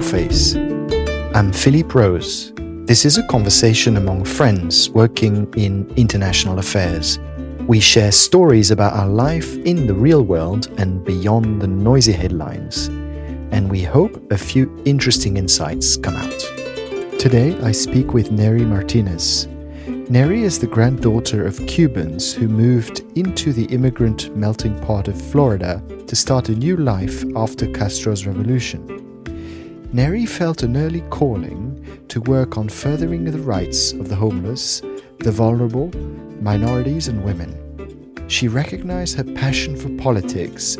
Coalface. I'm Philippe Rose. This is a conversation among friends working in international affairs. We share stories about our life in the real world and beyond the noisy headlines. And we hope a few interesting insights come out. Today, I speak with Neri Martinez. Neri is the granddaughter of Cubans who moved into the immigrant melting pot of Florida to start a new life after Castro's revolution. Neri felt an early calling to work on furthering the rights of the homeless, the vulnerable, minorities, and women. She recognized her passion for politics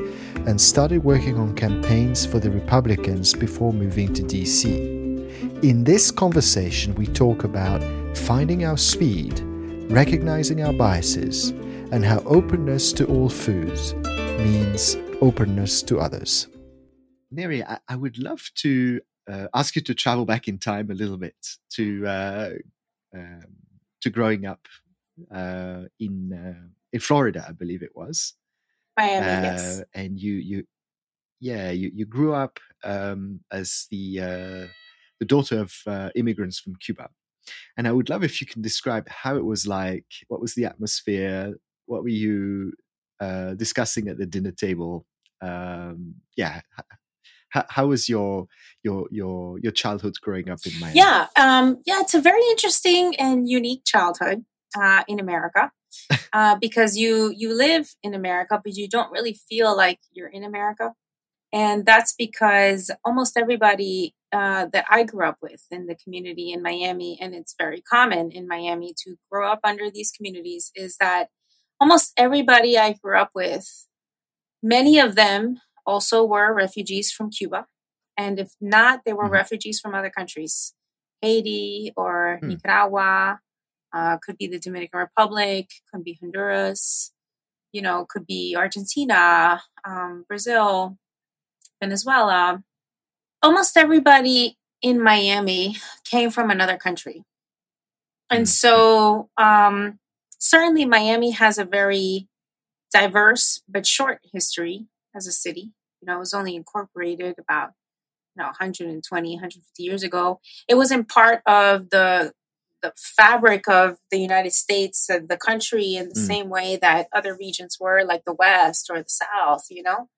and started working on campaigns for the Republicans before moving to DC. In this conversation, we talk about finding our speed, recognizing our biases, and how openness to all foods means openness to others. Neri, I, I would love to uh, ask you to travel back in time a little bit to uh, um, to growing up uh, in uh, in Florida, I believe it was. Miami, yes. Uh, and you you yeah you you grew up um, as the uh, the daughter of immigrants from Cuba. And I would love if you can describe how it was like. What was the atmosphere? What were you uh, discussing at the dinner table? Um, yeah, how, how, was your your your your childhood growing up in Miami? Yeah, um, yeah, it's a very interesting and unique childhood uh, in America uh, because you you live in America, but you don't really feel like you're in America, and that's because almost everybody uh, that I grew up with in the community in Miami, and it's very common in Miami to grow up under these communities, is that almost everybody I grew up with, many of them also were refugees from Cuba. And if not, they were mm-hmm. refugees from other countries, Haiti or mm. Nicaragua, uh, could be the Dominican Republic, could be Honduras, you know, could be Argentina, um, Brazil, Venezuela almost everybody in Miami came from another country. And mm. so, um, certainly, Miami has a very diverse but short history as a city. You know, it was only incorporated about you know 120, 150 years ago. It wasn't part of the the fabric of the United States, the country, in the mm. same way that other regions were, like the West or the South. You know,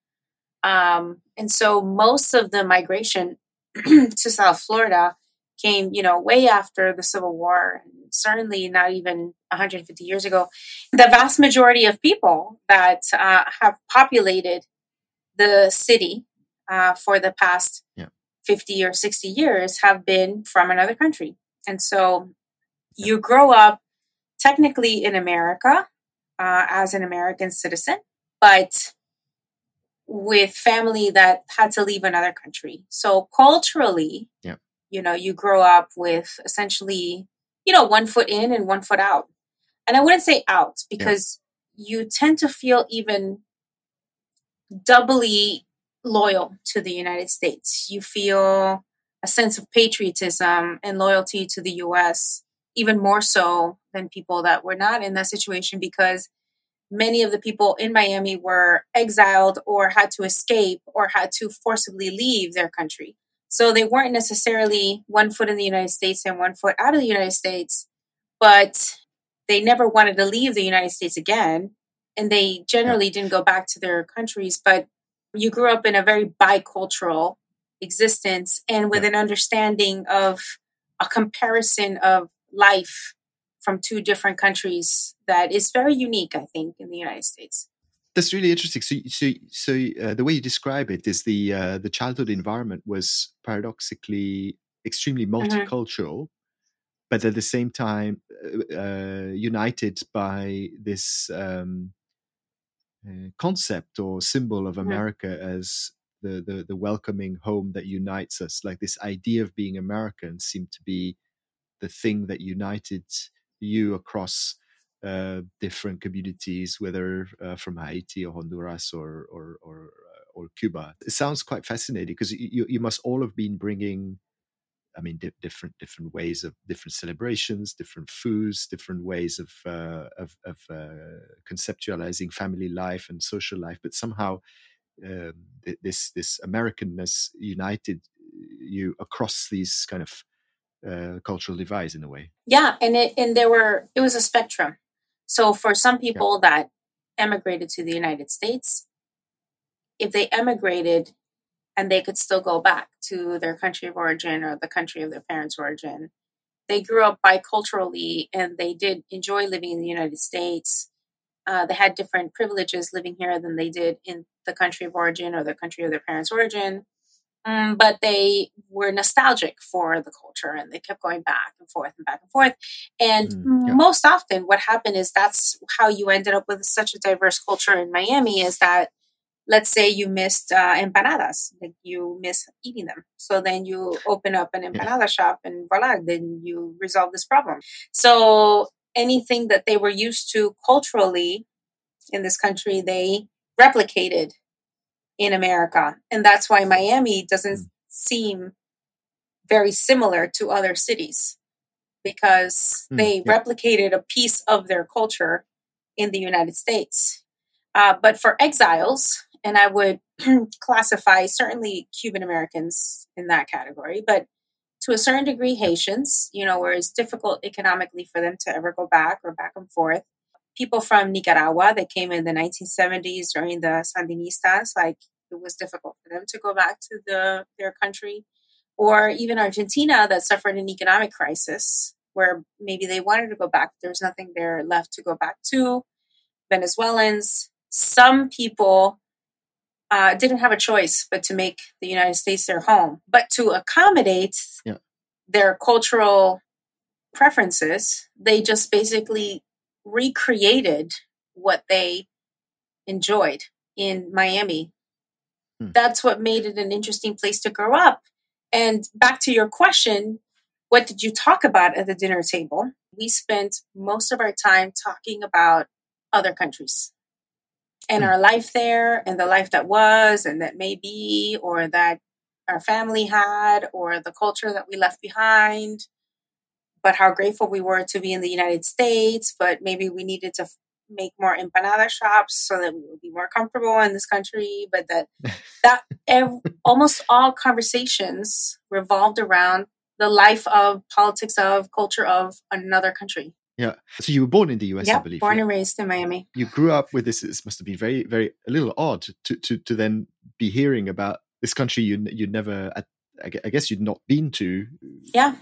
um, and so most of the migration to South Florida came, you know, way after the Civil War, and certainly not even 150 years ago. The vast majority of people that uh, have populated the city uh, for the past yeah. 50 or 60 years have been from another country. And so you grow up technically in America uh, as an American citizen, but with family that had to leave another country. So culturally, yeah. you know, you grow up with essentially, you know, one foot in and one foot out. And I wouldn't say out because you tend to feel even doubly loyal to the United States. You feel a sense of patriotism and loyalty to the US even more so than people that were not in that situation because many of the people in Miami were exiled or had to escape or had to forcibly leave their country. So they weren't necessarily one foot in the United States and one foot out of the United States, but they never wanted to leave the United States again. And they generally didn't go back to their countries. But you grew up in a very bicultural existence and with an understanding of a comparison of life from two different countries that is very unique, I think, in the United States. That's really interesting. So, so, so uh, the way you describe it is the uh, the childhood environment was paradoxically extremely mm-hmm. multicultural, mm-hmm. but at the same time uh, uh united by this um, uh, concept or symbol of. America mm-hmm. as the, the the welcoming home that unites us. Like this idea of being American seemed to be the thing that united you across uh, different communities, whether uh, from Haiti or Honduras or or or, uh, or Cuba. It sounds quite fascinating because you you must all have been bringing. I mean, di- different different ways of different celebrations, different foods, different ways of uh, of, of uh, conceptualizing family life and social life. But somehow, um, this this Americanness united you across these kind of uh, cultural divides in a way. Yeah, and it and there were it was a spectrum. So for some people yeah. that emigrated to the United States, if they emigrated and they could still go back to their country of origin or the country of their parents' origin, they grew up biculturally and they did enjoy living in the United States. Uh, they had different privileges living here than they did in the country of origin or the country of their parents' origin. Um, but they were nostalgic for the culture and they kept going back and forth and back and forth. And mm, yeah. most often, what happened is that's how you ended up with such a diverse culture in Miami is that let's say you missed uh, empanadas, like you miss eating them. So then you open up an empanada yeah. shop and voila, then you resolve this problem. So anything that they were used to culturally in this country, they replicated in America. And that's why Miami doesn't mm. seem very similar to other cities because mm, they yeah. replicated a piece of their culture in the United States. Uh, but for exiles, and I would classify certainly Cuban Americans in that category, but to a certain degree, Haitians, you know, where it's difficult economically for them to ever go back or back and forth people from Nicaragua that came in the 1970s during the Sandinistas, like it was difficult for them to go back to the their country, or even Argentina that suffered an economic crisis where maybe they wanted to go back, there's nothing there left to go back to. Venezuelans, some people uh, didn't have a choice but to make the United States their home, but to accommodate yeah. their cultural preferences, they just basically recreated what they enjoyed in Miami. Hmm. That's what made it an interesting place to grow up. And back to your question, what did you talk about at the dinner table? We spent most of our time talking about other countries and hmm. our life there and the life that was and that may be or that our family had or the culture that we left behind but how grateful we were to be in the United States. But maybe we needed to make more empanada shops so that we would be more comfortable in this country. But that that ev- almost all conversations revolved around the life of politics of culture of another country. Yeah. So you were born in the US, yeah, I believe. Born and raised in Miami. You grew up with this. This must have been very, very a little odd to to to then be hearing about this country you you never. I guess you'd not been to. Yeah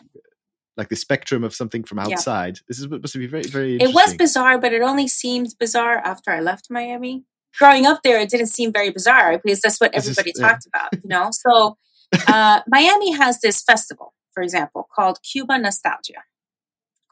like the spectrum of something from outside. Yeah. This is to be very, very. It was bizarre, but it only seemed bizarre after I left Miami. Growing up there, it didn't seem very bizarre because that's what everybody is, talked yeah. about, you know. So uh, Miami has this festival, for example, called Cuba Nostalgia.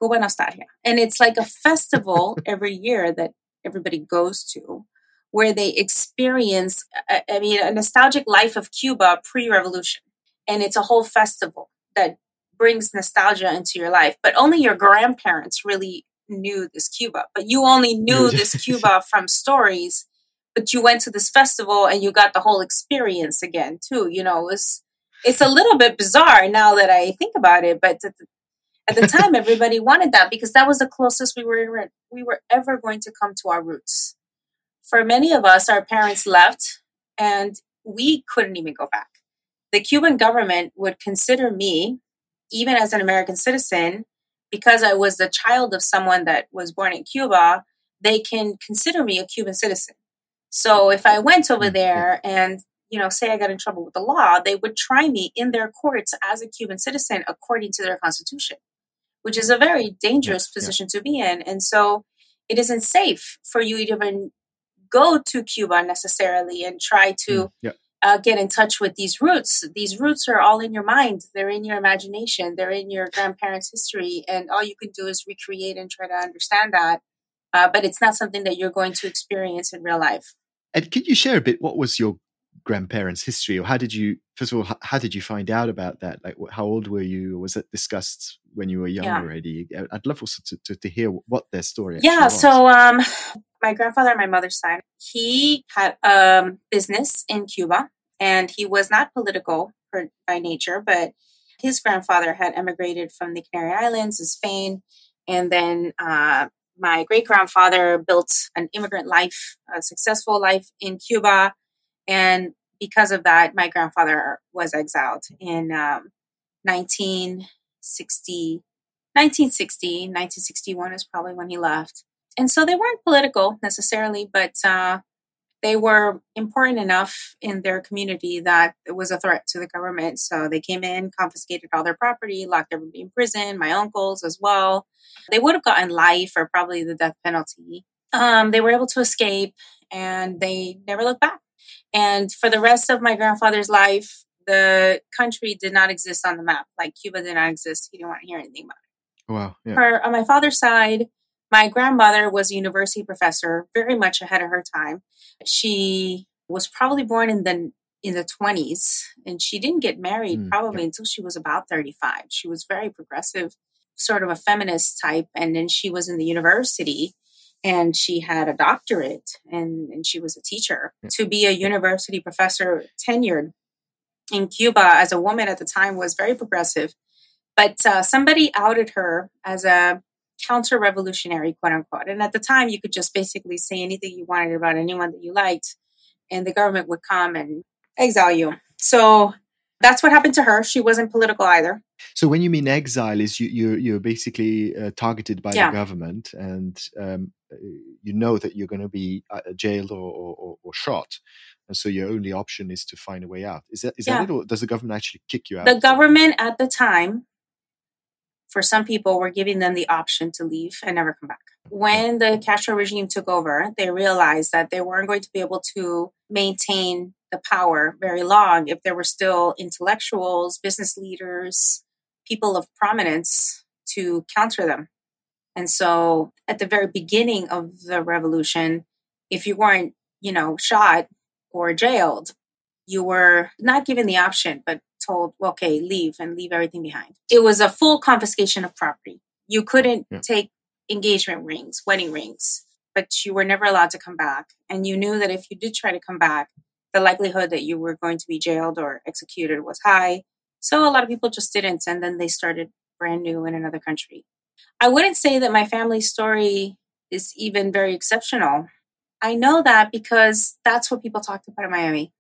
Cuba Nostalgia, and it's like a festival every year that everybody goes to, where they experience, uh, I mean, a nostalgic life of Cuba pre-revolution, and it's a whole festival that brings nostalgia into your life, but only your grandparents really knew this Cuba. But you only knew this Cuba from stories. But you went to this festival and you got the whole experience again too. You know, it's it's a little bit bizarre now that I think about it. But at the, time, everybody wanted that because that was the closest we were we were ever going to come to our roots. For many of us, our parents left, and we couldn't even go back. The Cuban government would consider me even as an American citizen, because I was the child of someone that was born in Cuba, they can consider me a Cuban citizen. So if I went over mm, there and you know, say I got in trouble with the law, they would try me in their courts as a Cuban citizen according to their constitution, which is a very dangerous position yeah. to be in. And so it isn't safe for you to even go to Cuba necessarily and try to mm, yeah uh, get in touch with these roots. These roots are all in your mind. They're in your imagination. They're in your grandparents' history, and all you can do is recreate and try to understand that. Uh, but it's not something that you're going to experience in real life. And could you share a bit? What was your grandparents' history, or how did you? First of all, how did you find out about that? Like, how old were you? Was it discussed when you were young yeah. already? I'd love also to, to, to hear what their story. Yeah. Was. So, um, my grandfather on my mother's side, he had a um, business in Cuba and he was not political per, by nature, but his grandfather had emigrated from the Canary Islands to Spain. And then uh, my great grandfather built an immigrant life, a successful life in Cuba. And because of that, my grandfather was exiled in um, 1960, 1960, 1961 is probably when he left. And so they weren't political necessarily, but uh, they were important enough in their community that it was a threat to the government. So they came in, confiscated all their property, locked everybody in prison, my uncles as well. They would have gotten life or probably the death penalty. Um, they were able to escape and they never looked back. And for the rest of my grandfather's life, the country did not exist on the map. Like Cuba did not exist. He didn't want to hear anything about it. Wow. Yeah. For, on my father's side, my grandmother was a university professor, very much ahead of her time. She was probably born in the in the 20s and she didn't get married mm, probably yeah. until she was about 35. She was very progressive, sort of a feminist type and then she was in the university and she had a doctorate and, and she was a teacher. To be a university professor tenured in Cuba as a woman at the time was very progressive. But uh, somebody outed her as a counter revolutionary, quote unquote. And at the time, you could just basically say anything you wanted about anyone that you liked, and the government would come and exile you. So that's what happened to her. She wasn't political either. So when you mean exile, is you you're, you're basically uh, targeted by yeah. the government, and um, you know that you're going to be uh, jailed or, or, or, shot, and so your only option is to find a way out. Is that is yeah. that it, or does the government actually kick you out? The government at the time for some people, we're giving them the option to leave and never come back. When the Castro regime took over, they realized that they weren't going to be able to maintain the power very long if there were still intellectuals, business leaders, people of prominence to counter them. And so at the very beginning of the revolution, if you weren't, you know, shot or jailed, you were not given the option, but told, okay, leave and leave everything behind. It was a full confiscation of property. You couldn't yeah. take engagement rings, wedding rings, but you were never allowed to come back. And you knew that if you did try to come back, the likelihood that you were going to be jailed or executed was high. So a lot of people just didn't. And then they started brand new in another country. I wouldn't say that my family story is even very exceptional. I know that because that's what people talked about in Miami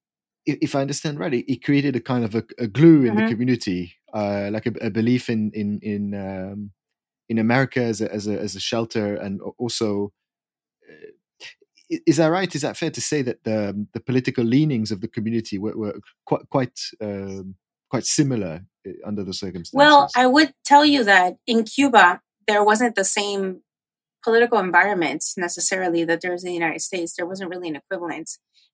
if I understand right, it, created a kind of a, a glue in mm-hmm. the community, uh, like a, a, belief in in in um, in America as a, as a as a shelter, and also. Uh, is that right? Is that fair to say that the the political leanings of the community were, were quite quite um, quite similar uh, under the circumstances? Well, I would tell you that in Cuba there wasn't the same political environment necessarily that there was in the United States. There wasn't really an equivalent.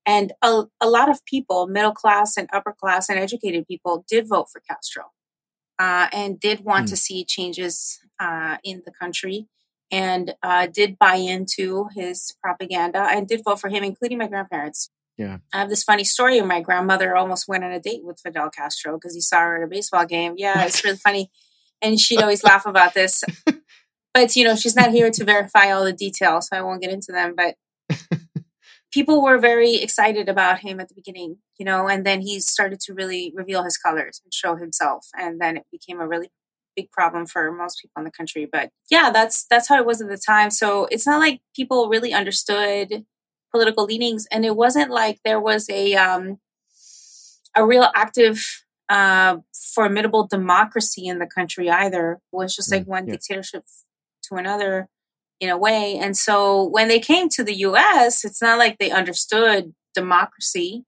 And a, a lot of people, middle class and upper class and educated people, did vote for Castro uh, and did want mm. to see changes uh, in the country and uh, did buy into his propaganda and did vote for him, including my grandparents. Yeah. I have this funny story. My grandmother almost went on a date with Fidel Castro because he saw her at a baseball game. Yeah, it's really funny. And she'd always laugh about this. But, you know, she's not here to verify all the details, so I won't get into them. But people were very excited about him at the beginning, you know, and then he started to really reveal his colors and show himself, and then it became a really big problem for most people in the country. But yeah, that's that's how it was at the time. So it's not like people really understood political leanings, and it wasn't like there was a um, a real active, uh, formidable democracy in the country either. It was just like mm, one yeah. dictatorship to another in a way. And so when they came to the US, it's not like they understood democracy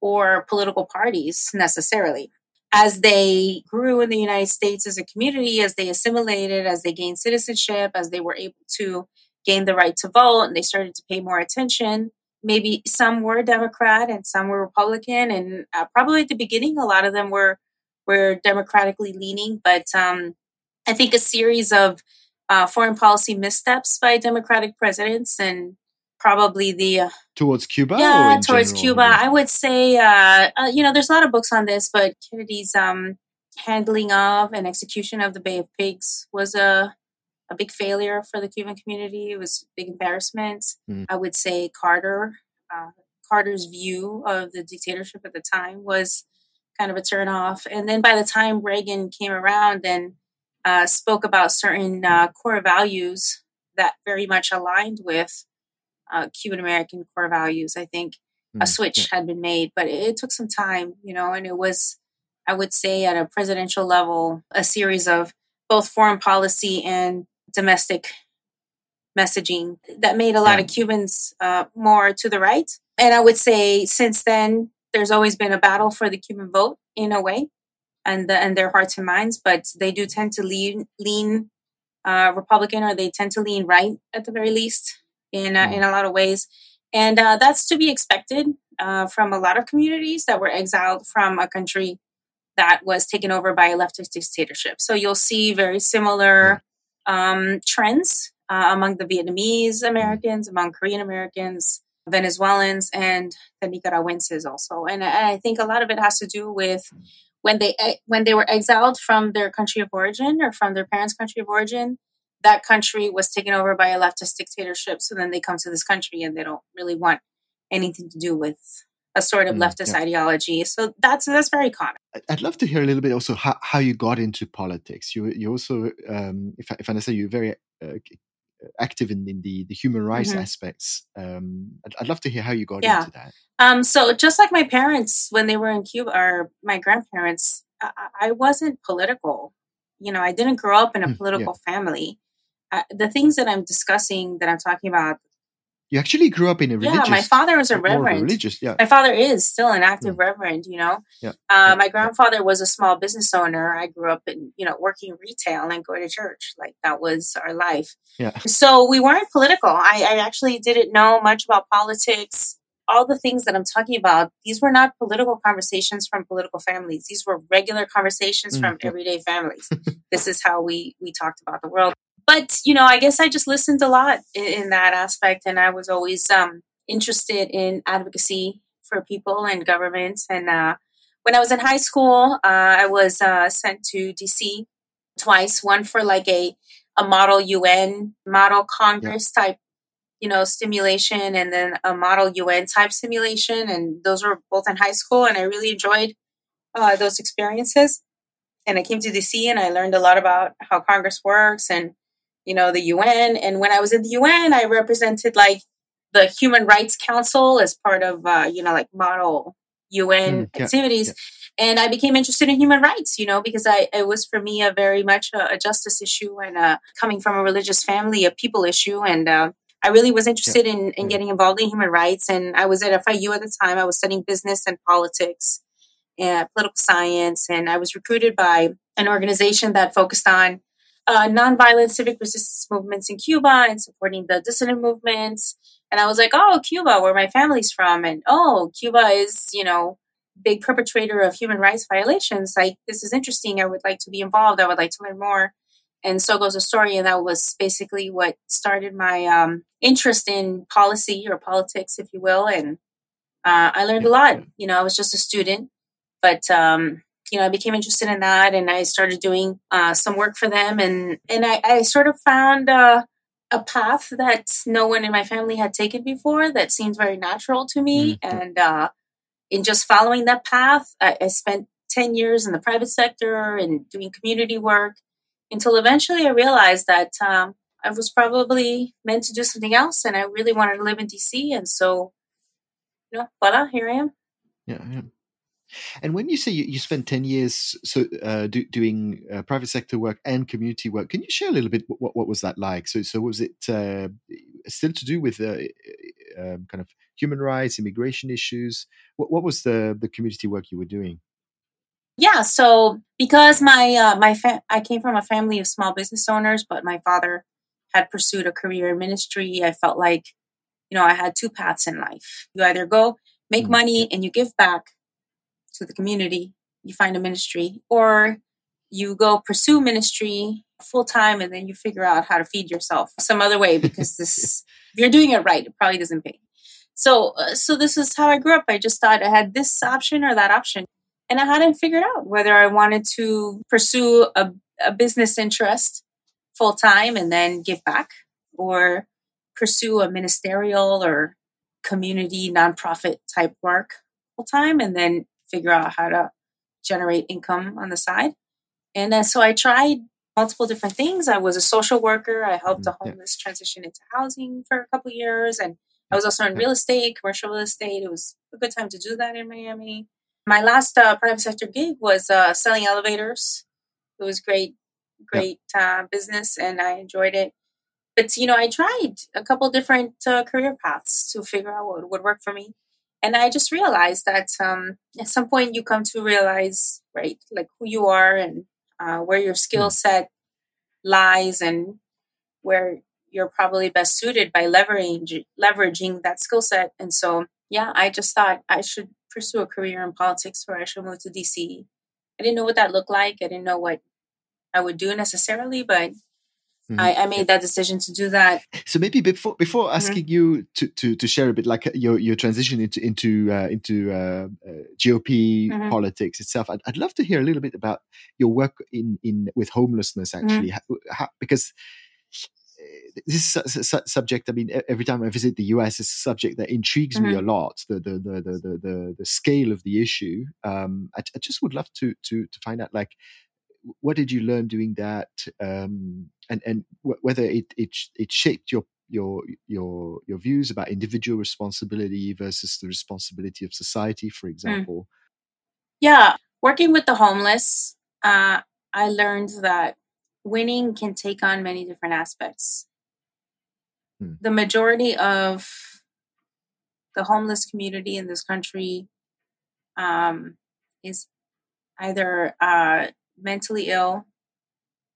or political parties necessarily. As they grew in the United States as a community, as they assimilated, as they gained citizenship, as they were able to gain the right to vote, and they started to pay more attention. Maybe some were Democrat and some were Republican, and uh, probably at the beginning, a lot of them were were democratically leaning. But um, I think a series of uh, foreign policy missteps by Democratic presidents and probably the uh, towards Cuba. Yeah, towards general? Cuba. I would say, uh, uh, you know, there's a lot of books on this, but Kennedy's um, handling of and execution of the Bay of Pigs was a a big failure for the Cuban community. It was a big embarrassment. Mm. I would say Carter, uh, Carter's view of the dictatorship at the time was kind of a turnoff. And then by the time Reagan came around and uh, spoke about certain uh, core values that very much aligned with uh, Cuban American core values. I think a mm, switch had been made, but it, it took some time, you know, and it was, I would say, at a presidential level, a series of both foreign policy and domestic messaging that made a lot yeah. of Cubans uh, more to the right. And I would say since then, there's always been a battle for the Cuban vote in a way, and the, and their hearts and minds. But they do tend to lean lean uh, Republican, or they tend to lean right at the very least in uh, mm. in a lot of ways, and uh, that's to be expected uh, from a lot of communities that were exiled from a country that was taken over by a leftist dictatorship. So you'll see very similar um, trends uh, among the Vietnamese Americans, among Korean Americans, Venezuelans, and the Nicaraguenses also. And I think a lot of it has to do with when they when they were exiled from their country of origin or from their parents' country of origin. That country was taken over by a leftist dictatorship. So then they come to this country and they don't really want anything to do with a sort of mm, leftist yeah. ideology. So that's that's very common. I'd love to hear a little bit also how, how you got into politics. You you also, um, if I, if I understand, you're very uh, active in, in the the human rights mm-hmm. aspects. Um, I'd, I'd, love to hear how you got yeah. into that. Um, so just like my parents when they were in Cuba, or my grandparents, I, I wasn't political. You know, I didn't grow up in a mm, political yeah. family. Uh, the things that I'm discussing, that I'm talking about, you actually grew up in a religious. Yeah, my father was a reverend. religious, yeah. My father is still an active mm. reverend. You know, yeah. Uh, yeah. My grandfather was a small business owner. I grew up in you know working retail and going to church. Like that was our life. Yeah. So we weren't political. I, I actually didn't know much about politics. All the things that I'm talking about, these were not political conversations from political families. These were regular conversations mm, from everyday families. this is how we we talked about the world but you know, I guess I just listened a lot in, in that aspect, and I was always um, interested in advocacy for people and governments. And uh, when I was in high school, uh, I was uh, sent to DC twice. One for like a a model UN, model Congress yeah. type, you know, stimulation, and then a model UN type simulation. And those were both in high school, and I really enjoyed uh, those experiences. And I came to DC, and I learned a lot about how Congress works and you know, the UN. And when I was in the UN, I represented like the Human Rights Council as part of, uh, you know, like model UN mm, activities. Yeah. And I became interested in human rights, you know, because I it was for me a very much a, a justice issue and uh, coming from a religious family, a people issue. And uh, I really was interested yeah. in, in getting involved in human rights. And I was at FIU at the time. I was studying business and politics and political science. And I was recruited by an organization that focused on uh, nonviolent civic resistance movements in Cuba and supporting the dissident movements. And I was like, oh, Cuba, where my family's from. And oh, Cuba is, you know, big perpetrator of human rights violations. Like, this is interesting. I would like to be involved. I would like to learn more. And so goes the story. And that was basically what started my um, interest in policy or politics, if you will. And uh, I learned a lot. You know, I was just a student, but um, you know, I became interested in that and I started doing uh, some work for them. And, and I, I sort of found uh, a path that no one in my family had taken before that seemed very natural to me. Mm-hmm. And uh, in just following that path, I, I spent 10 years in the private sector and doing community work until eventually I realized that um, I was probably meant to do something else and I really wanted to live in DC. And so, you know, voila, here I am. Yeah, yeah. And when you say you, you spent 10 years so uh, do, doing uh, private sector work and community work, can you share a little bit what, what was that like? So, so was it uh, still to do with uh, um, kind of human rights, immigration issues? What, what was the, the community work you were doing? Yeah, so because my uh, my fa- I came from a family of small business owners, but my father had pursued a career in ministry. I felt like, you know, I had two paths in life. You either go make mm-hmm. money and you give back, to the community, you find a ministry, or you go pursue ministry full time and then you figure out how to feed yourself some other way because this if you're doing it right it probably doesn't pay. So uh, so this is how i grew up. I just thought i had this option or that option and i hadn't figured out whether i wanted to pursue a, a business interest full time and then give back or pursue a ministerial or community nonprofit type work full time and then figure out how to generate income on the side. And then so I tried multiple different things. I was a social worker. I helped mm, a homeless yeah. transition into housing for a couple years, and I was also in real estate, commercial real estate. It was a good time to do that in Miami. My last uh, private sector gig was uh, selling elevators. It was great, great uh, business, and I enjoyed it. But you know, I tried a couple different uh, career paths to figure out what would work for me, and I just realized that um, at some point you come to realize, right, like who you are and uh, where your skill hmm. set lies, and where you're probably best suited by leveraging leveraging that skill set. And so, yeah, I just thought I should pursue a career in politics or I should move to DC. I didn't know what that looked like. I didn't know what I would do necessarily, but Mm-hmm. I, I, made that decision to do that. So maybe before before mm-hmm. asking mm-hmm. you to, to, to share a bit like your your transition into into uh, into uh, uh, GOP mm-hmm. politics itself, I'd, I'd love to hear a little bit about your work in in with homelessness mm-hmm. actually, how, how, because this is a subject. I mean, every time I visit the US, it's a subject that intrigues mm-hmm. me a lot. The the, the the the the scale of the issue. Um, I, I, just would love to to to find out like what did you learn doing that, um, and and w- whether it it it shaped your your your your views about individual responsibility versus the responsibility of society, for mm. example. Mm. Yeah, working with the homeless, uh, I learned that winning can take on many different aspects. Hmm. The majority of the homeless community in this country um, is either uh, mentally ill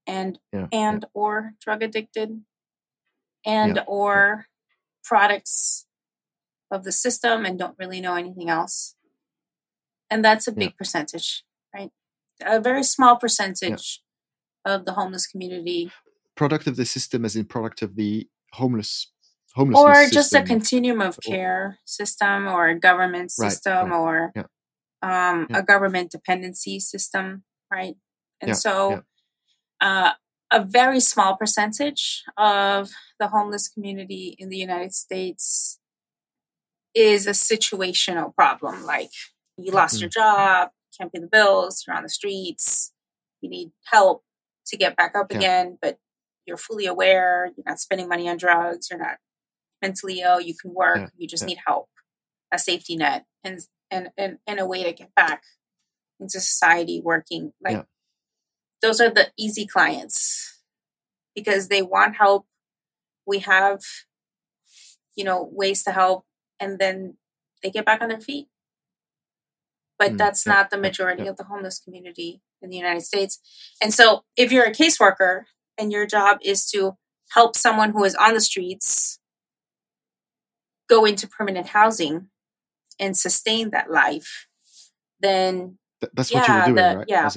and yeah, and yeah. or drug addicted and yeah, or products of the system and don't really know anything else and that's a big percentage right a very small percentage of the homeless community. Product of the system, as in product of the homeless homeless or just system. a continuum of care system, or a government system, right, right. or. Um, a government dependency system, right? And yeah, so, uh, a very small percentage of the homeless community in the United States is a situational problem, like you lost mm-hmm. your job, can't pay the bills, you're on the streets, you need help to get back up yeah. again, but you're fully aware, you're not spending money on drugs, you're not mentally ill, you can work, yeah. you just yeah. need help, a safety net, and, and, and, and a way to get back into society working. Like, those are the easy clients because they want help. We have, you know, ways to help, and then they get back on their feet. But mm, that's not the majority of the homeless community in the United States. And so, if you're a caseworker and your job is to help someone who is on the streets go into permanent housing and sustain that life, then that's what you're doing, the, right? Yeah.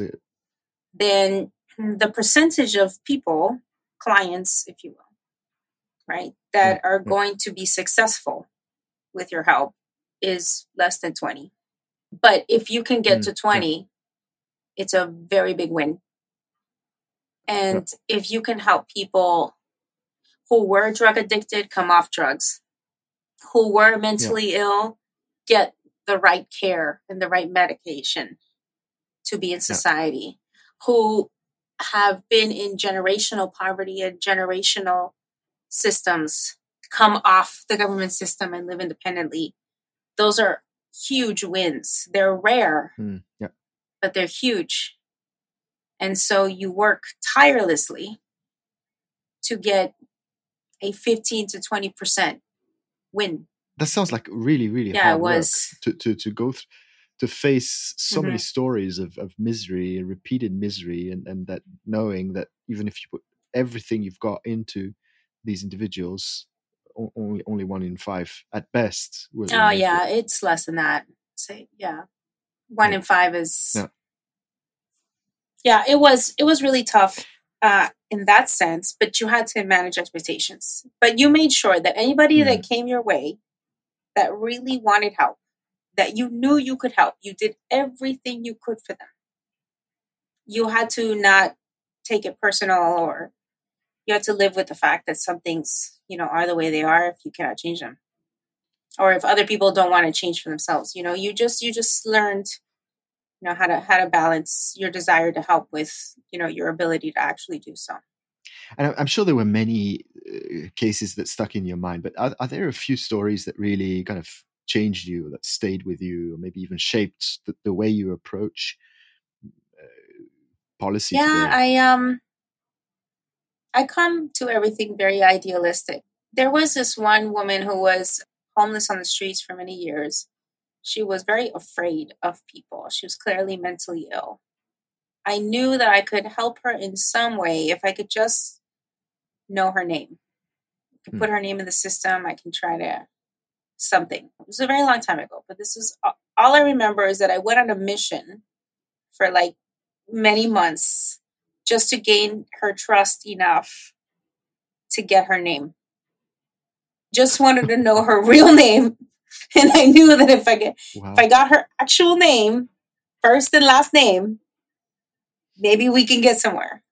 Then the percentage of people, clients, if you will, right, that yeah, are going to be successful with your help is less than 20. But if you can get mm, to 20, it's a very big win. And if you can help people who were drug addicted come off drugs, who were mentally yeah. ill get the right care and the right medication to be in society. Who have been in generational poverty and generational systems come off the government system and live independently. Those are huge wins. They're rare. Mm, yeah but they're huge. And so you work tirelessly to get a 15 to 20% win. That sounds like really, really yeah, hard it was. to, to, to go through to face so mm-hmm. many stories of, of misery and repeated misery and, and that knowing that even if you put everything you've got into these individuals only only one in five at best oh yeah it. it's less than that say yeah one yeah. in five is yeah. yeah. it was it was really tough uh, in that sense but you had to manage expectations but you made sure that anybody mm. that came your way that really wanted help that you knew you could help. You did everything you could for them. You had to not take it personal or you had to live with the fact that some things you know are the way they are if you cannot change them or if other people don't want to change for themselves. You know you just you just learned you know how to how to balance your desire to help with you know your ability to actually do so. And I'm sure there were many uh, cases that stuck in your mind, but are, are, there a few stories that really kind of changed you, that stayed with you, or maybe even shaped the, the way you approach uh, policy? Yeah, today? I um, I come to everything very idealistic. There was this one woman who was homeless on the streets for many years. She was very afraid of people. She was clearly mentally ill. I knew that I could help her in some way if I could just know her name. I put hmm. her name in the system. I can try to something. It was a very long time ago, but this is all I remember is that I went on a mission for like many months just to gain her trust enough to get her name. Just wanted to know her real name. And I knew that if I get wow. if I got her actual name, first and last name, maybe we can get somewhere.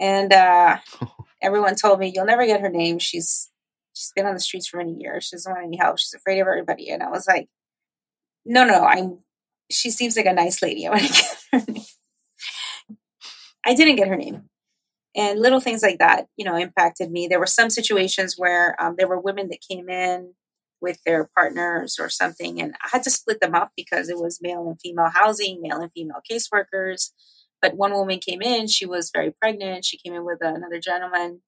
And uh, everyone told me, You'll never get her name. She's she's been on the streets for many years. She doesn't want any help. She's afraid of everybody. And I was like, No, no, I'm she seems like a nice lady. I want to get her name. I didn't get her name. And little things like that, you know, impacted me. There were some situations where um, there were women that came in with their partners or something, and I had to split them up because it was male and female housing, male and female caseworkers. But one woman came in; she was very pregnant. She came in with another gentleman,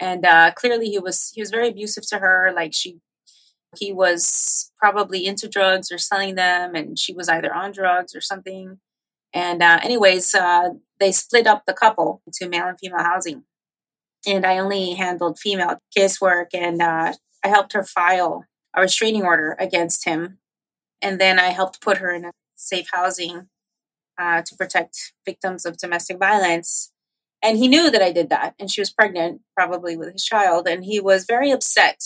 and uh, clearly he was he was very abusive to her. Like she, he was probably into drugs or selling them, and she was either on drugs or something. And uh, anyways, uh, they split up the couple into male and female housing. And I only handled female casework and uh, I helped her file a restraining order against him. And then I helped put her in a safe housing uh, to protect victims of domestic violence. And he knew that I did that. And she was pregnant, probably with his child. And he was very upset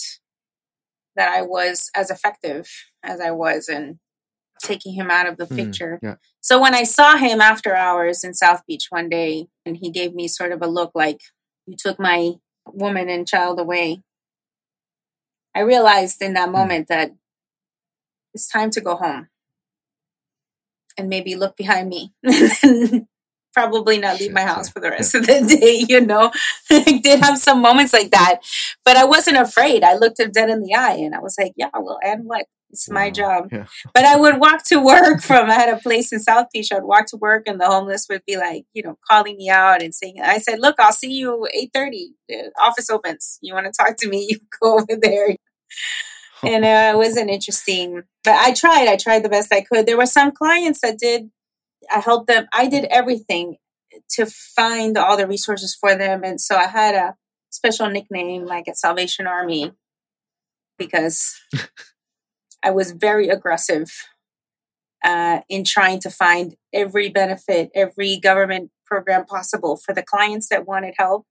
that I was as effective as I was. And taking him out of the mm, picture. Yeah. So when I saw him after hours in South Beach one day, and he gave me sort of a look like, You took my woman and child away, I realized in that mm. moment that it's time to go home and maybe look behind me. probably not leave my house for the rest of the day, you know. I did have some moments like that, but I wasn't afraid. I looked him dead in the eye and I was like, yeah, well, and what? It's my job. Yeah. But I would walk to work from, I had a place in South Beach. I'd walk to work and the homeless would be like, you know, calling me out and saying, I said, look, I'll see you 8.30. The office opens. You want to talk to me? You go over there. and uh, it wasn't interesting. But I tried. I tried the best I could. There were some clients that did I helped them. I did everything to find all the resources for them. And so I had a special nickname like at Salvation Army because I was very aggressive uh, in trying to find every benefit, every government program possible for the clients that wanted help.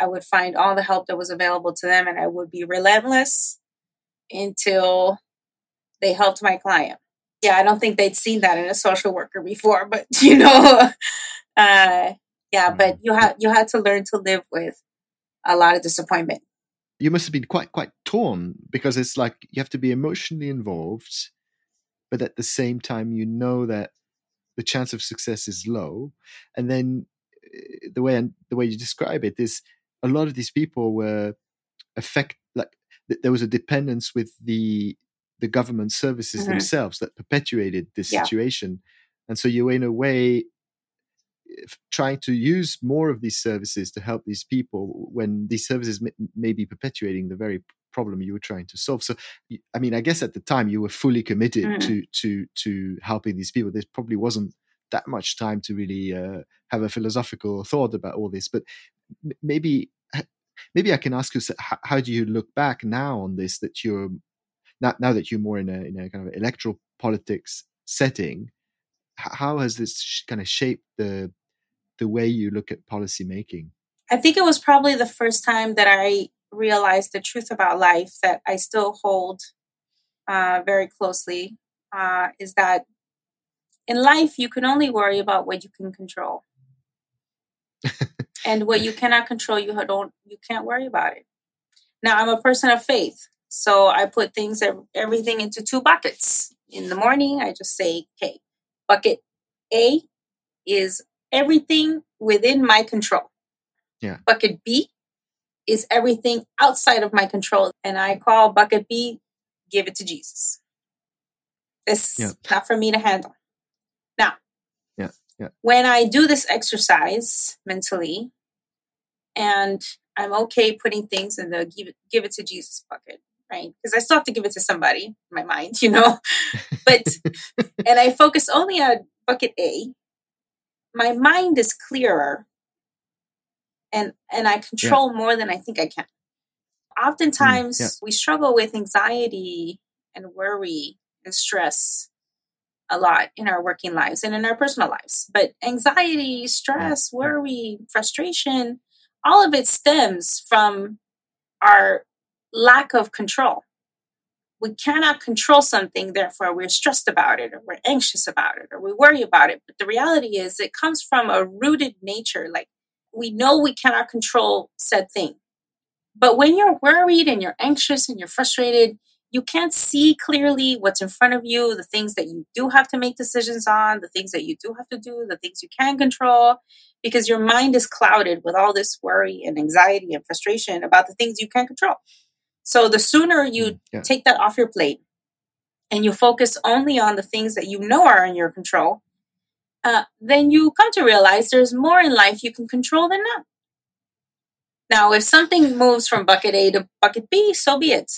I would find all the help that was available to them and I would be relentless until they helped my client yeah, I don't think they'd seen that in a social worker before, but you know, uh, yeah, but you had you had to learn to live with a lot of disappointment. You must have been quite quite torn because it's like you have to be emotionally involved, but at the same time you know that the chance of success is low, and then eh, the way the way you describe it is a lot of these people were affect like there was a dependence with the the government services mm-hmm. themselves that perpetuated this yeah. situation. And so you, in a way, trying to use more of these services to help these people when these services may, may, be perpetuating the very problem you were trying to solve. So, I mean, I guess at the time you were fully committed mm-hmm. to to to helping these people. There probably wasn't that much time to really uh, have a philosophical thought about all this, but maybe maybe I can ask you how do you look back now on this that you're now, now that you're more in a, in a kind of electoral politics setting, how has this kind of shaped the the way you look at policy making? I think it was probably the first time that I realized the truth about life that I still hold uh, very closely. Uh, is that in life you can only worry about what you can control, and what you cannot control, you don't you can't worry about it. Now I'm a person of faith, so I put things, everything into two buckets. In the morning, I just say, okay, bucket A is everything within my control. Yeah. Bucket B is everything outside of my control. And I call bucket B, give it to Jesus. It's Yeah. not for me to handle. Now, Yeah, yeah. when I do this exercise mentally, and I'm okay putting things in the give it, give it to Jesus bucket, Because I still have to give it to somebody in my mind, you know? but, and I focus only on bucket A, my mind is clearer and and I control more than I think I can. Oftentimes mm, yeah. we struggle with anxiety and worry and stress a lot in our working lives and in our personal lives. But anxiety, stress, Yeah. worry, frustration, all of it stems from our lack of control. We cannot control something, therefore we're stressed about it or we're anxious about it or we worry about it. But the reality is it comes from a rooted nature. Like we know we cannot control said thing. But when you're worried and you're anxious and you're frustrated, you can't see clearly what's in front of you, the things that you do have to make decisions on, the things that you do have to do, the things you can control, because your mind is clouded with all this worry and anxiety and frustration about the things you can't control. So the sooner you Mm, yeah. take that off your plate and you focus only on the things that you know are in your control, uh, then you come to realize there's more in life you can control than not. Now, if something moves from bucket A to bucket B, so be it.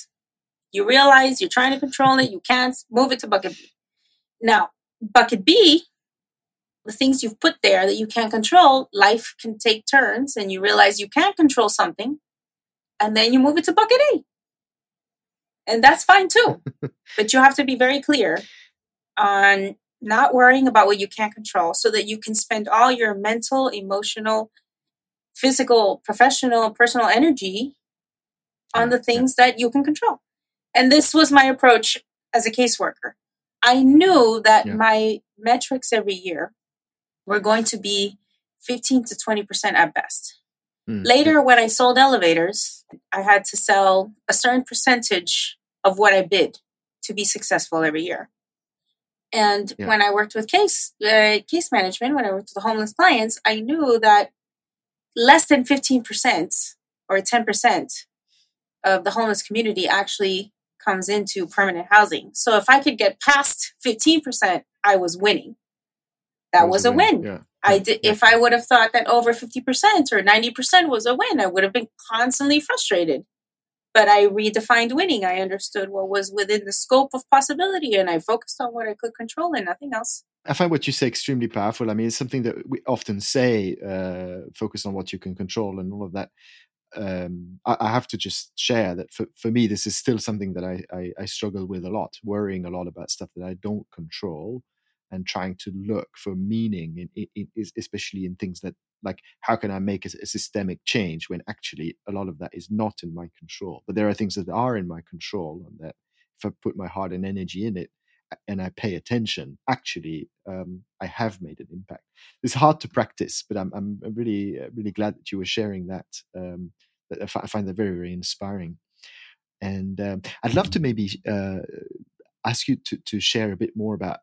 You realize you're trying to control it, you can't move it to bucket B. Now, bucket B, the things you've put there that you can't control, life can take turns and you realize you can't control something, and then you move it to bucket A. And that's fine too. but you have to be very clear on not worrying about what you can't control so that you can spend all your mental, emotional, physical, professional, personal energy on the things that you can control. And this was my approach as a caseworker. I knew that Yeah. my metrics every year were going to be 15 to 20% at best. Mm, Later, when I sold elevators, I had to sell a certain percentage of what I bid to be successful every year. And Yeah. when I worked with case uh, case management, when I worked with the homeless clients, I knew that less than fifteen percent or ten percent of the homeless community actually comes into permanent housing. So if I could get past fifteen percent, I was winning. That was a win. Yeah. I did. If I would have thought that over fifty percent or ninety percent was a win, I would have been constantly frustrated. But I redefined winning. I understood what was within the scope of possibility, and I focused on what I could control and nothing else. I find what you say extremely powerful. I mean, it's something that we often say, uh, focus on what you can control and all of that. Um, I, I have to just share that for, for me, this is still something that I, I, I struggle with a lot, worrying a lot about stuff that I don't control and trying to look for meaning, in, in, in, especially in things that, like, how can I make a, a systemic change when actually a lot of that is not in my control? But there are things that are in my control, and that if I put my heart and energy in it, and I pay attention, actually, um, I have made an impact. It's hard to practice, but I'm I'm really uh, really glad that you were sharing that. Um, that I I find that very very inspiring, and um, I'd love to maybe uh, ask you to to share a bit more about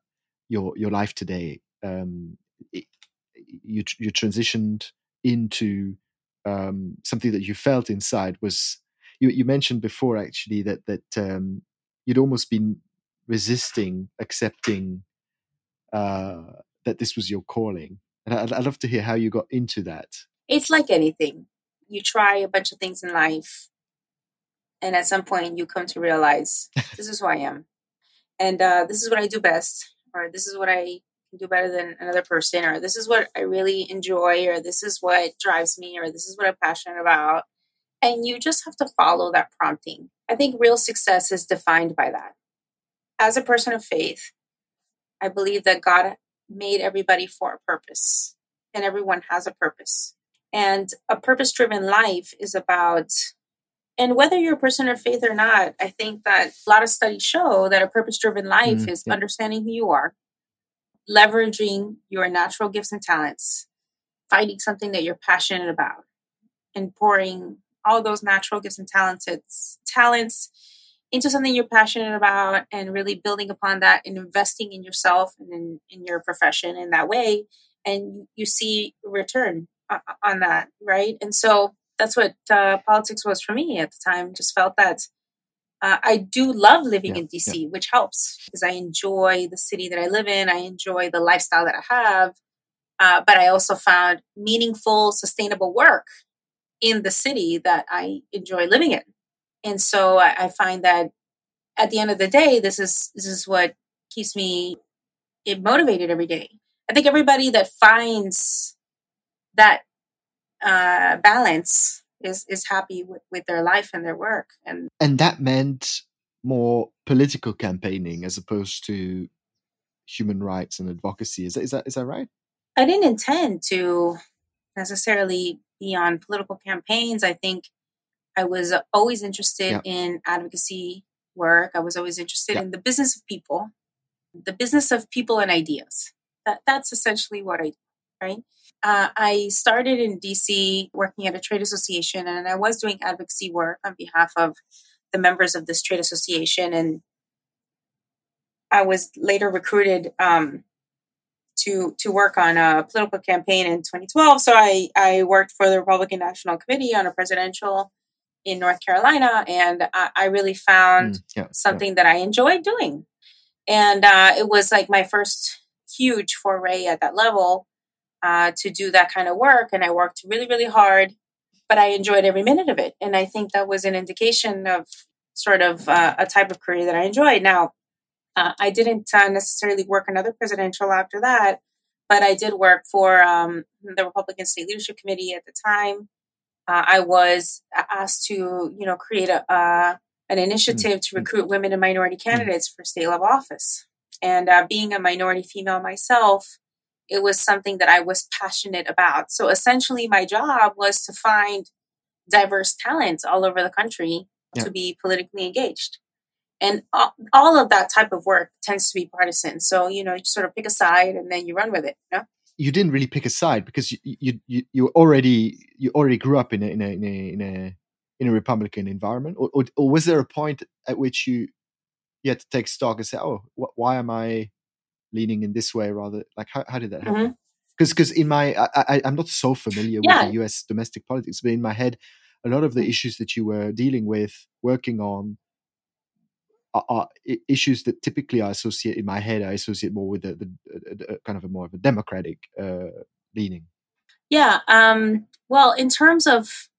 your your life today. Um, it, you you transitioned into um, something that you felt inside was you, you mentioned before actually that that um, you'd almost been resisting accepting uh, that this was your calling. And I'd, I'd love to hear how you got into that. It's like anything. You try a bunch of things in life, and at some point, you come to realize this is who I am, and uh, this is what I do best, or this is what I can do better than another person, or this is what I really enjoy, or this is what drives me, or this is what I'm passionate about. And you just have to follow that prompting. I think real success is defined by that. As a person of faith, I believe that God made everybody for a purpose, and everyone has a purpose. And a purpose driven life is about, and whether you're a person of faith or not, I think that a lot of studies show that a purpose driven life Mm, is understanding who you are, leveraging your natural gifts and talents, finding something that you're passionate about, and pouring all those natural gifts and talents, talents into something you're passionate about and really building upon that and investing in yourself and in, in your profession in that way and you see return uh, on that, right? And so that's what uh, politics was for me at the time. Just felt that uh, I do love living Yeah, in DC, which helps because I enjoy the city that I live in. I enjoy the lifestyle that I have. Uh, but I also found meaningful, sustainable work in the city that I enjoy living in. And so I, I find that at the end of the day, this is this is what keeps me motivated every day. I think everybody that finds that uh, balance is is happy with, with their life and their work. And and that meant more political campaigning as opposed to human rights and advocacy. Is that is that is that right? I didn't intend to necessarily be on political campaigns. I think I was always interested Yeah. in advocacy work. I was always interested Yeah. in the business of people, the business of people and ideas. That that's essentially what I do, right? Uh, I started in DC working at a trade association, and I was doing advocacy work on behalf of the members of this trade association. And I was later recruited um, to to work on a political campaign in 2012. So I I worked for the Republican National Committee on a presidential in North Carolina, and I, I really found Mm, yeah, yeah. something that I enjoyed doing. And uh, it was like my first huge foray at that level uh, to do that kind of work. And I worked really, really hard, but I enjoyed every minute of it. And I think that was an indication of sort of uh, a type of career that I enjoyed. Now, uh, I didn't uh, necessarily work another presidential after that, but I did work for um, the Republican State Leadership Committee at the time. Uh, I was asked to, you know, create a uh, an initiative to recruit women and minority candidates for state level office. And uh, being a minority female myself, it was something that I was passionate about. So essentially, my job was to find diverse talents all over the country Yeah. to be politically engaged. And all, of that type of work tends to be partisan. So, you know, you sort of pick a side and then you run with it. You know? You didn't really pick a side because you you you, you already you already grew up in a in a in a in a, in a Republican environment, or, or or was there a point at which you you had to take stock and say, oh, wh- why am I leaning in this way rather? Like, how how did that happen? because because in my I, I i'm not so familiar Yeah. with the us domestic politics but in my head a lot of the issues that you were dealing with working on are, are issues that typically i associate in my head i associate more with the, the, the, kind of a more of a democratic uh, leaning Yeah. Um, well, in terms of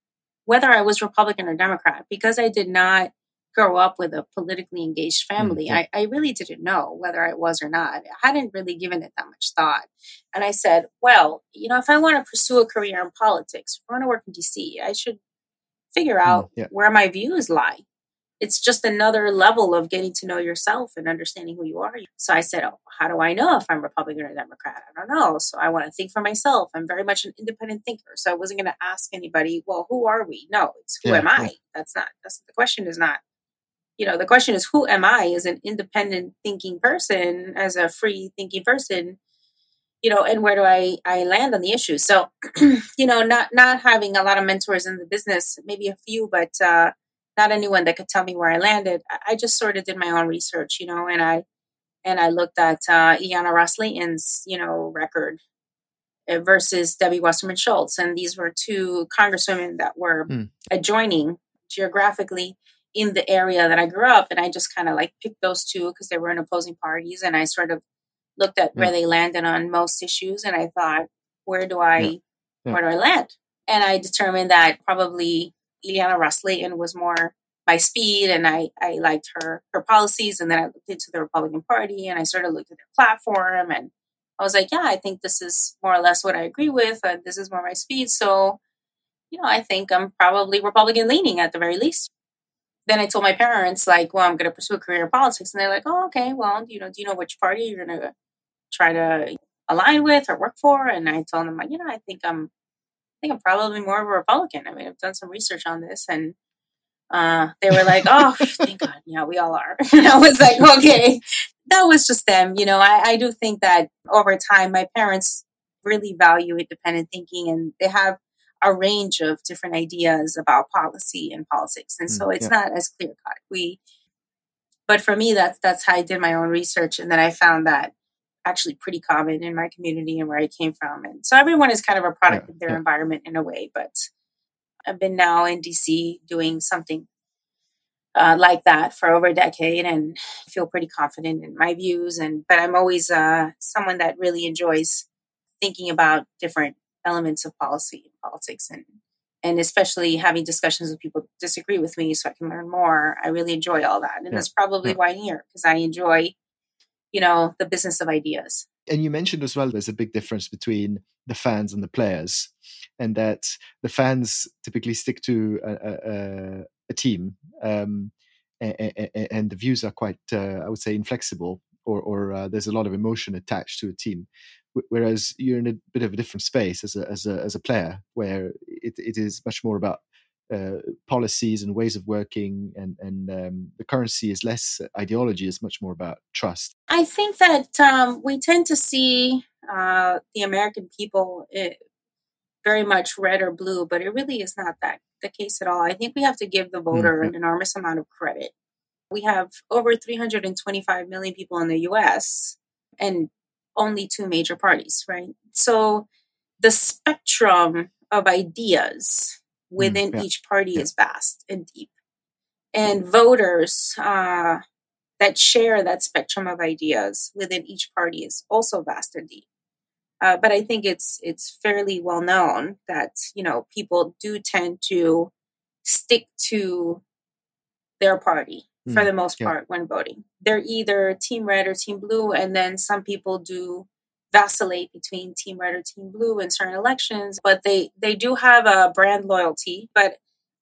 whether I was Republican or Democrat, because I did not grow up with a politically engaged family, yeah. I, I really didn't know whether I was or not. I hadn't really given it that much thought. And I said, well, you know, if I want to pursue a career in politics, if I want to work in DC, I should figure mm-hmm. out yeah. where my views lie. It's just another level of getting to know yourself and understanding who you are. So I said, oh, how do I know if I'm Republican or Democrat? I don't know. So I want to think for myself. I'm very much an independent thinker. So I wasn't going to ask anybody, well, who are we? No, it's who Yeah, am I? yeah. That's not, that's the question is not, you know, the question is who am I as an independent thinking person, as a free thinking person? you know and where do i i land on the issue so you know not not having a lot of mentors in the business maybe a few but uh not anyone that could tell me where i landed i I just sort of did my own research you know and i and i looked at uh Ileana Ros-Lehtinen's you know record uh, versus debbie wasserman schultz and these were two congresswomen that were Mm. adjoining geographically in the area that i grew up and i just kind of like picked those two because they were in opposing parties and i sort of looked at where they landed on most issues and I thought, where do I Yeah. Yeah. where do I land? And I determined that probably Ileana Ros-Lehtinen was more my speed and I, I liked her her policies and then I looked into the Republican Party and I sort of looked at their platform and I was like, yeah, I think this is more or less what I agree with. Uh, this is more my speed. So, you know, I think I'm probably Republican leaning at the very least. Then I told my parents, like, well, I'm going to pursue a career in politics. And they're like, oh, okay, well, you know, do you know which party you're going to try to align with or work for? And I told them, like, you know, I think I'm, I think I'm probably more of a Republican. I mean, I've done some research on this, and uh, they were like, oh, thank God, yeah, we all are. And I was like, okay, that was just them. You know, I, I do think that over time, my parents really value independent thinking, and they have a range of different ideas about policy and politics, and so Mm, it's yeah. not as clear cut. We, but for me, that's that's how I did my own research, and then I found that actually pretty common in my community and where I came from. And so everyone is kind of a product Yeah, of their yeah. environment in a way. But I've been now in DC doing something uh, like that for over a decade and feel pretty confident in my views. And but I'm always uh, someone that really enjoys thinking about different elements of policy and politics and and especially having discussions with people who disagree with me so I can learn more. I really enjoy all that. And Yeah, that's probably yeah. why I'm here because I enjoy, you know, the business of ideas. And you mentioned as well there's a big difference between the fans and the players, and that the fans typically stick to a, a, a- team, um, a- a- a- and the views are quite, uh, I would say, inflexible, or, or uh, there's a lot of emotion attached to a team. Wh- Whereas you're in a bit of a different space as a as a as a player, where it, it is much more about uh, policies and ways of working, and and um, the currency is less ideology; is much more about trust. I think that um, we tend to see uh, the American people eh, very much red or blue, but it really is not that the case at all. I think we have to give the Mm, voter an enormous amount of credit. We have over 325 million people in the US and only two major parties, right? So the spectrum of ideas within yeah, each party yeah. is vast and deep. And voters uh, that share that spectrum of ideas within each party is also vast and deep. Uh, but I think it's it's fairly well known that you know people do tend to stick to their party for Mm, the most yeah. part when voting. They're either team red or team blue, and then some people do vacillate between team red or team blue in certain elections. But they they do have a brand loyalty. But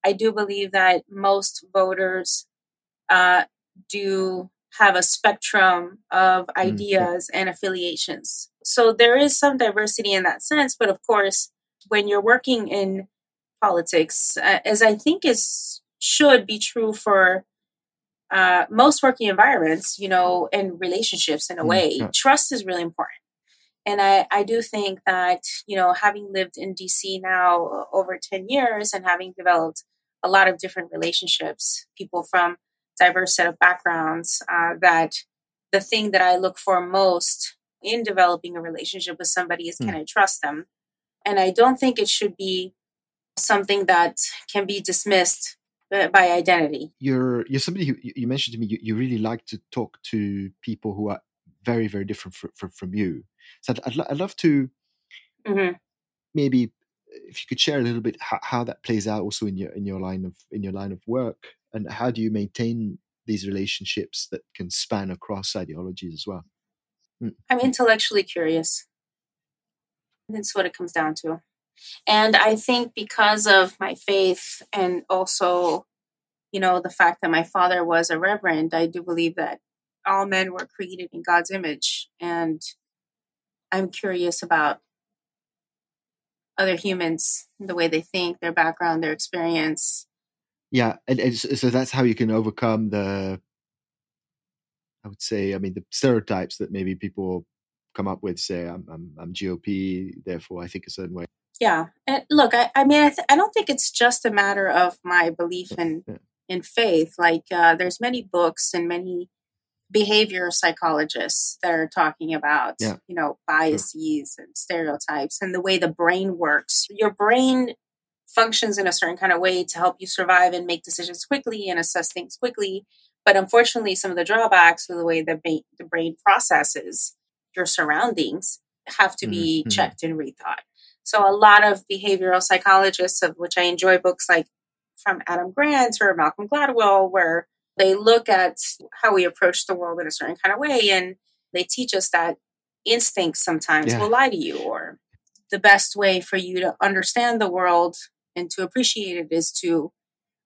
I do believe that most voters uh, do have a spectrum of Mm, yeah. ideas and affiliations. So there is some diversity in that sense. But of course, when you're working in politics, uh, as I think is should be true for uh, most working environments, you know, and relationships in a Mm, way, trust is really important. And I, I do think that, you know, having lived in DC now over 10 years and having developed a lot of different relationships, people from diverse set of backgrounds, uh, that the thing that I look for most in developing a relationship with somebody is can Mm. I trust them? And I don't think it should be something that can be dismissed by identity. you're you're somebody who you mentioned to me you, you really like to talk to people who are very very different fr- fr- from you so I'd, I'd, lo- I'd love to hmm maybe if you could share a little bit how, how that plays out also in your in your line of in your line of work and how do you maintain these relationships that can span across ideologies as well Mm, I'm intellectually curious. That's what it comes down to. And I think because of my faith and also, you know, the fact that my father was a reverend, I do believe that all men were created in God's image. And I'm curious about other humans, the way they think, their background, their experience. yeah and, and so that's how you can overcome the i would say i mean the stereotypes that maybe people come up with say i'm i'm, I'm gop therefore i think a certain way Yeah. And look, I, I mean, I, th- I don't think it's just a matter of my belief in, Yeah. in faith. Like, uh, there's many books and many behavior psychologists that are talking about, Yeah. you know, biases and stereotypes and the way the brain works. Your brain functions in a certain kind of way to help you survive and make decisions quickly and assess things quickly. But unfortunately, some of the drawbacks of the way the, ba- the brain processes your surroundings have to be Mhm. checked and rethought. So a lot of behavioral psychologists, of which I enjoy books like from Adam Grant or Malcolm Gladwell, where they look at how we approach the world in a certain kind of way, and they teach us that instincts sometimes Yeah. will lie to you, or the best way for you to understand the world and to appreciate it is to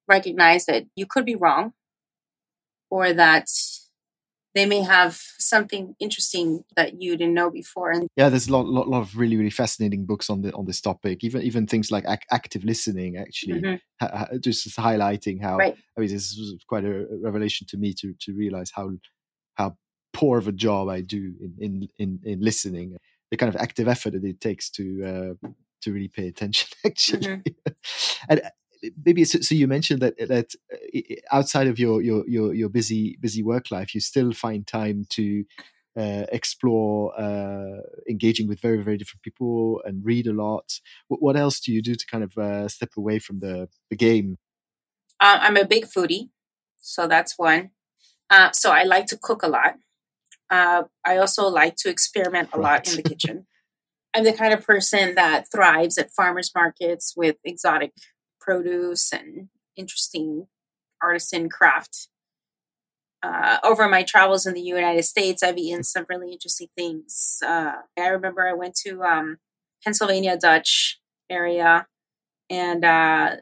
recognize that you could be wrong, or that they may have something interesting that you didn't know before, and yeah there's a lot, lot, lot of really really fascinating books on the on this topic even even things like ac- active listening actually Mhm. ha- just highlighting how Right. i mean this was quite a revelation to me to to realize how how poor of a job i do in in in, in listening the kind of active effort that it takes to uh to really pay attention actually and uh, maybe so, so you mentioned that that uh, outside of your your your your busy busy work life you still find time to uh, explore, uh, engaging with very very different people, and read a lot. What, what else do you do to kind of uh, step away from the the game? Uh, I'm a big foodie, so that's one. Uh, so I like to cook a lot. Uh, I also like to experiment a right. lot in the kitchen. I'm the kind of person that thrives at farmers markets with exotic produce and interesting artisan craft. Uh, over my travels in the United States, I've eaten some really interesting things. Uh, I remember I went to um, Pennsylvania Dutch area, and uh,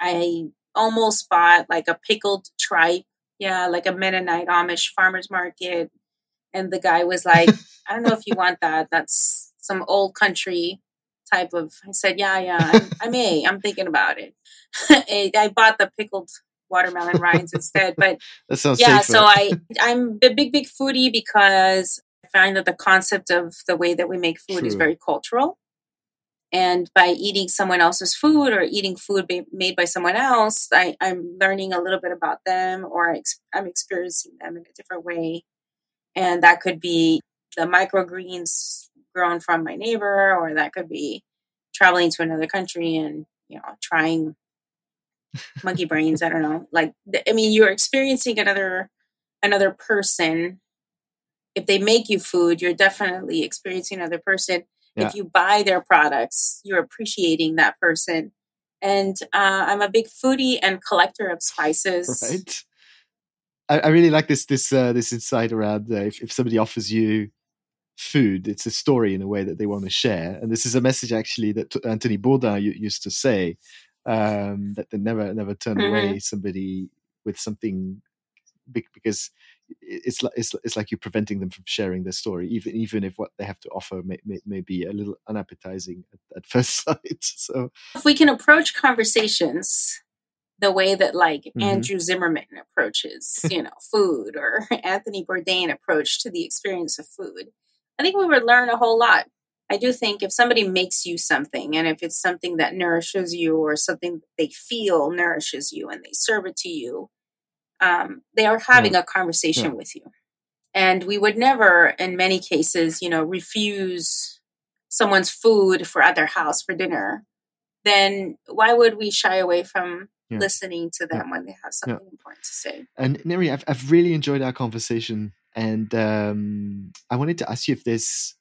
I almost bought like a pickled tripe, yeah, like a Mennonite Amish farmers market. And the guy was like, "I don't know if you want that. That's some old country type of." I said, "Yeah, yeah, I, I may. I'm thinking about it." I bought the pickled watermelon rinds instead. But that sounds yeah, safer. so I I'm a big big foodie because I find that the concept of the way that we make food True. is very cultural. And by eating someone else's food or eating food made by someone else, I, am learning a little bit about them or I'm experiencing them in a different way. And that could be the microgreens grown from my neighbor, or that could be traveling to another country and you know trying monkey brains. I don't know. Like I mean, you're experiencing another another person. If they make you food, you're definitely experiencing another person yeah. if you buy their products you're appreciating that person and uh, i'm a big foodie and collector of spices right i, I really like this this uh, this insight around uh, if, if somebody offers you food it's a story in a way that they want to share and this is a message actually that anthony bourdain used to say um, that they never never turn mm-hmm. away somebody with something because it's like it's, it's like you're preventing them from sharing their story, even even if what they have to offer may, may, may be a little unappetizing at, at first sight. So if we can approach conversations the way that like mm-hmm. Andrew Zimmern approaches, you know, food or Anthony Bourdain approach to the experience of food, I think we would learn a whole lot. I do think if somebody makes you something and if it's something that nourishes you or something they feel nourishes you and they serve it to you, um, they are having yeah. a conversation yeah. with you. And we would never, in many cases, you know, refuse someone's food for at their house for dinner. Then why would we shy away from yeah. listening to them when they have something important to say? And Neri, I've, I've really enjoyed our conversation. And um, I wanted to ask you if there's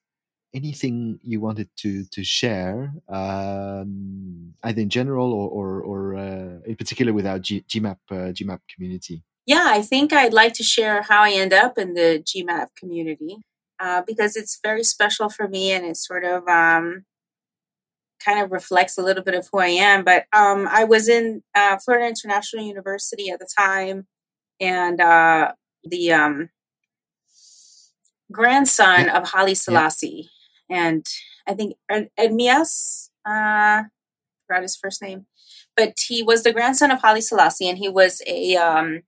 anything you wanted to to share, um, either in general or or, or uh, in particular with our G- GMAP uh, GMAP community? Yeah, I think I'd like to share how I end up in the GMAP community uh, because it's very special for me and it sort of um, kind of reflects a little bit of who I am. But um, I was in uh, Florida International University at the time, and uh, the grandson of Haile Selassie and I think Ermias, uh, forgot his first name, but he was the grandson of Haile Selassie, and he was a um,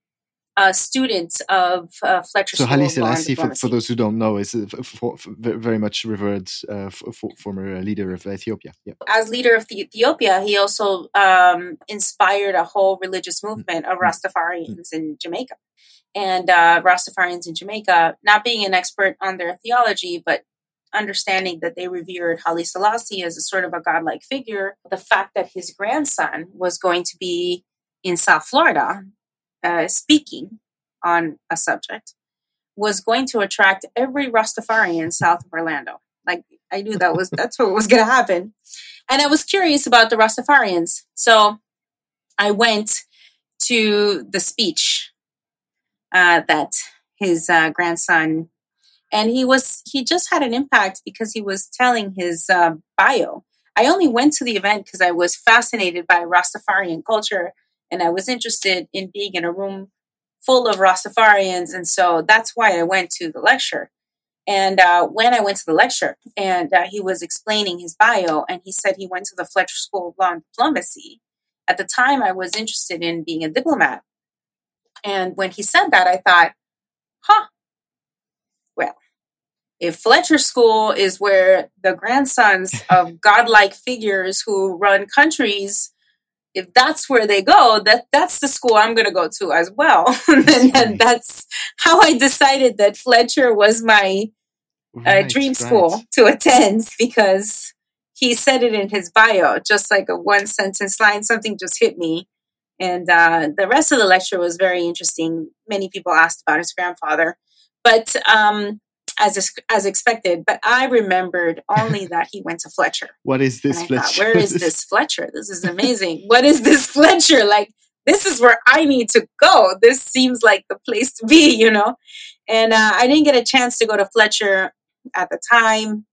a student of uh, Fletcher. So Haile Selassie, for, for, those who don't know, is for, for very much revered uh, former leader of Ethiopia. Yeah. As leader of the Ethiopia, he also um, inspired a whole religious mm. movement of mm. Rastafarians mm. in Jamaica. And uh, Rastafarians in Jamaica, not being an expert on their theology, but understanding that they revered Haile Selassie as a sort of a godlike figure, the fact that his grandson was going to be in South Florida uh, speaking on a subject was going to attract every Rastafarian south of Orlando. Like I knew that was that's what was going to happen, and I was curious about the Rastafarians, so I went to the speech uh, that his uh, grandson and he was he just had an impact because he was telling his uh, bio. I only went to the event because i was fascinated by rastafarian culture and i was interested in being in a room full of rastafarians and so that's why i went to the lecture. And uh, when i went to the lecture and uh, he was explaining his bio and he said he went to the fletcher school of law and diplomacy. At the time i was interested in being a diplomat and when he said that i thought huh well, if Fletcher School is where the grandsons of godlike figures who run countries if that's where they go, that that's the school I'm going to go to as well. and, and that's how I decided that Fletcher was my uh, right, dream school right. to attend because he said it in his bio, just like a one sentence line. Something just hit me. And uh, the rest of the lecture was very interesting. Many people asked about his grandfather, but um, as as expected. But I remembered only that he went to Fletcher. What is this Fletcher? Thought, Where is this Fletcher? This is amazing. what is this Fletcher? Like this is where I need to go. This seems like the place to be, you know. And uh, I didn't get a chance to go to Fletcher at the time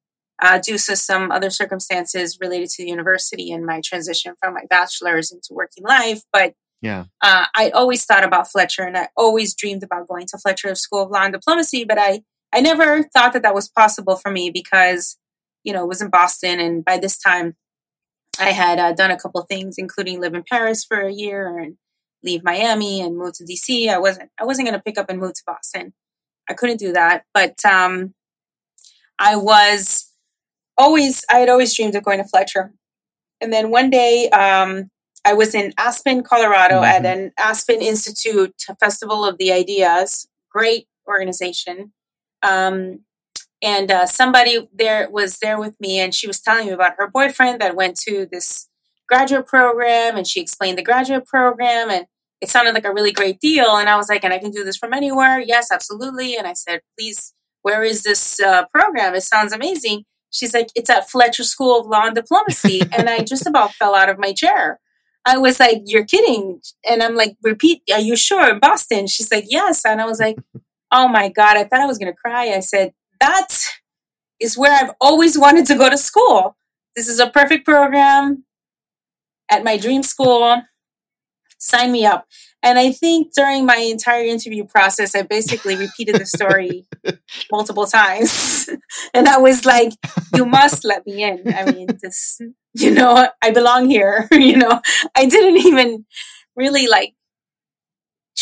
uh, due to some other circumstances related to the university and my transition from my bachelor's into working life. But yeah, uh, I always thought about Fletcher, and I always dreamed about going to Fletcher School of Law and Diplomacy. But I I never thought that that was possible for me because, you know, it was in Boston. And by this time, I had uh, done a couple things, including live in Paris for a year and leave Miami and move to DC. I wasn't, I wasn't going to pick up and move to Boston. I couldn't do that. But um, I was always, I had always dreamed of going to Fletcher. And then one day, um, I was in Aspen, Colorado mm-hmm. at an Aspen Institute Festival of the Ideas, great organization. Um, and uh, somebody there was there with me, and she was telling me about her boyfriend that went to this graduate program, and she explained the graduate program, and it sounded like a really great deal. And I was like, "And I can do this from anywhere?" Yes, absolutely. And I said, "Please, where is this uh, program? It sounds amazing." She's like, "It's at Fletcher School of Law and Diplomacy," and I just about fell out of my chair. I was like, "You're kidding!" And I'm like, "Repeat, are you sure in Boston?" She's like, "Yes," and I was like, oh my God, I thought I was going to cry. I said, that is where I've always wanted to go to school. This is a perfect program at my dream school. Sign me up. And I think during my entire interview process, I basically repeated the story multiple times. and I was like, you must let me in. I mean, this, you know, I belong here. you know, I didn't even really like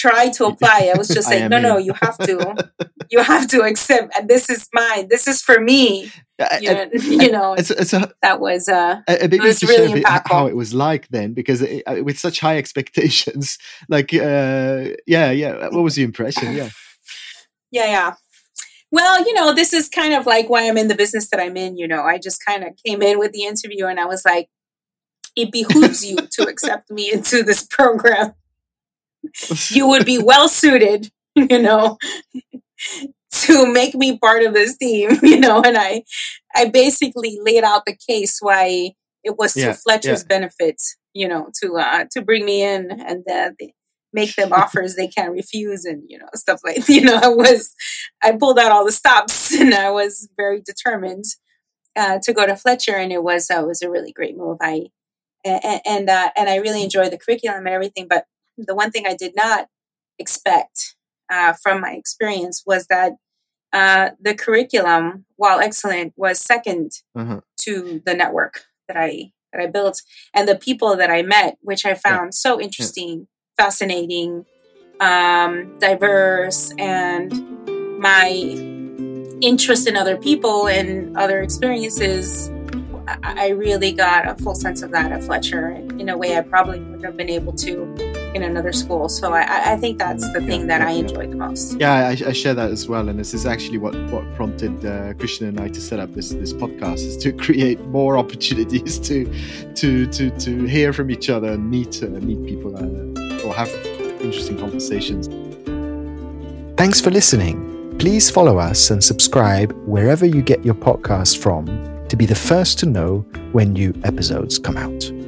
try to apply. I was just like, no, no, you have to, you have to accept. And this is mine. This is for me. You know, you know it's, it's a, that was uh, a, bit was really impactful. how it was like then, because it, with such high expectations, like, uh, yeah, yeah. What was the impression? Yeah, yeah, yeah. Well, you know, this is kind of like why I'm in the business that I'm in. You know, I just kind of came in with the interview, and I was like, it behooves you to accept me into this program you would be well suited, you know, to make me part of this team, you know, and I I basically laid out the case why it was to Fletcher's yeah. benefit, you know, to uh to bring me in and uh, make them offers they can't refuse and you know stuff like you know I was I pulled out all the stops and I was very determined uh, to go to Fletcher and it was uh, was a really great move. I and and, uh, and I really enjoyed the curriculum and everything, but the one thing I did not expect uh, from my experience was that uh, the curriculum, while excellent, was 2nd mm-hmm. to the network that I that I built and the people that I met, which I found yeah. so interesting, yeah. fascinating, um, diverse, and my interest in other people and other experiences I really got a full sense of that at Fletcher in a way I probably wouldn't have been able to in another school. So I, I think that's the thing that I enjoyed the most. Yeah, I, I, share that as well, and this is actually what what prompted uh, Christian and I to set up this this podcast is to create more opportunities to to to to hear from each other and meet uh, meet people uh, or have interesting conversations. Thanks for listening. Please follow us and subscribe wherever you get your podcast from to be the first to know when new episodes come out.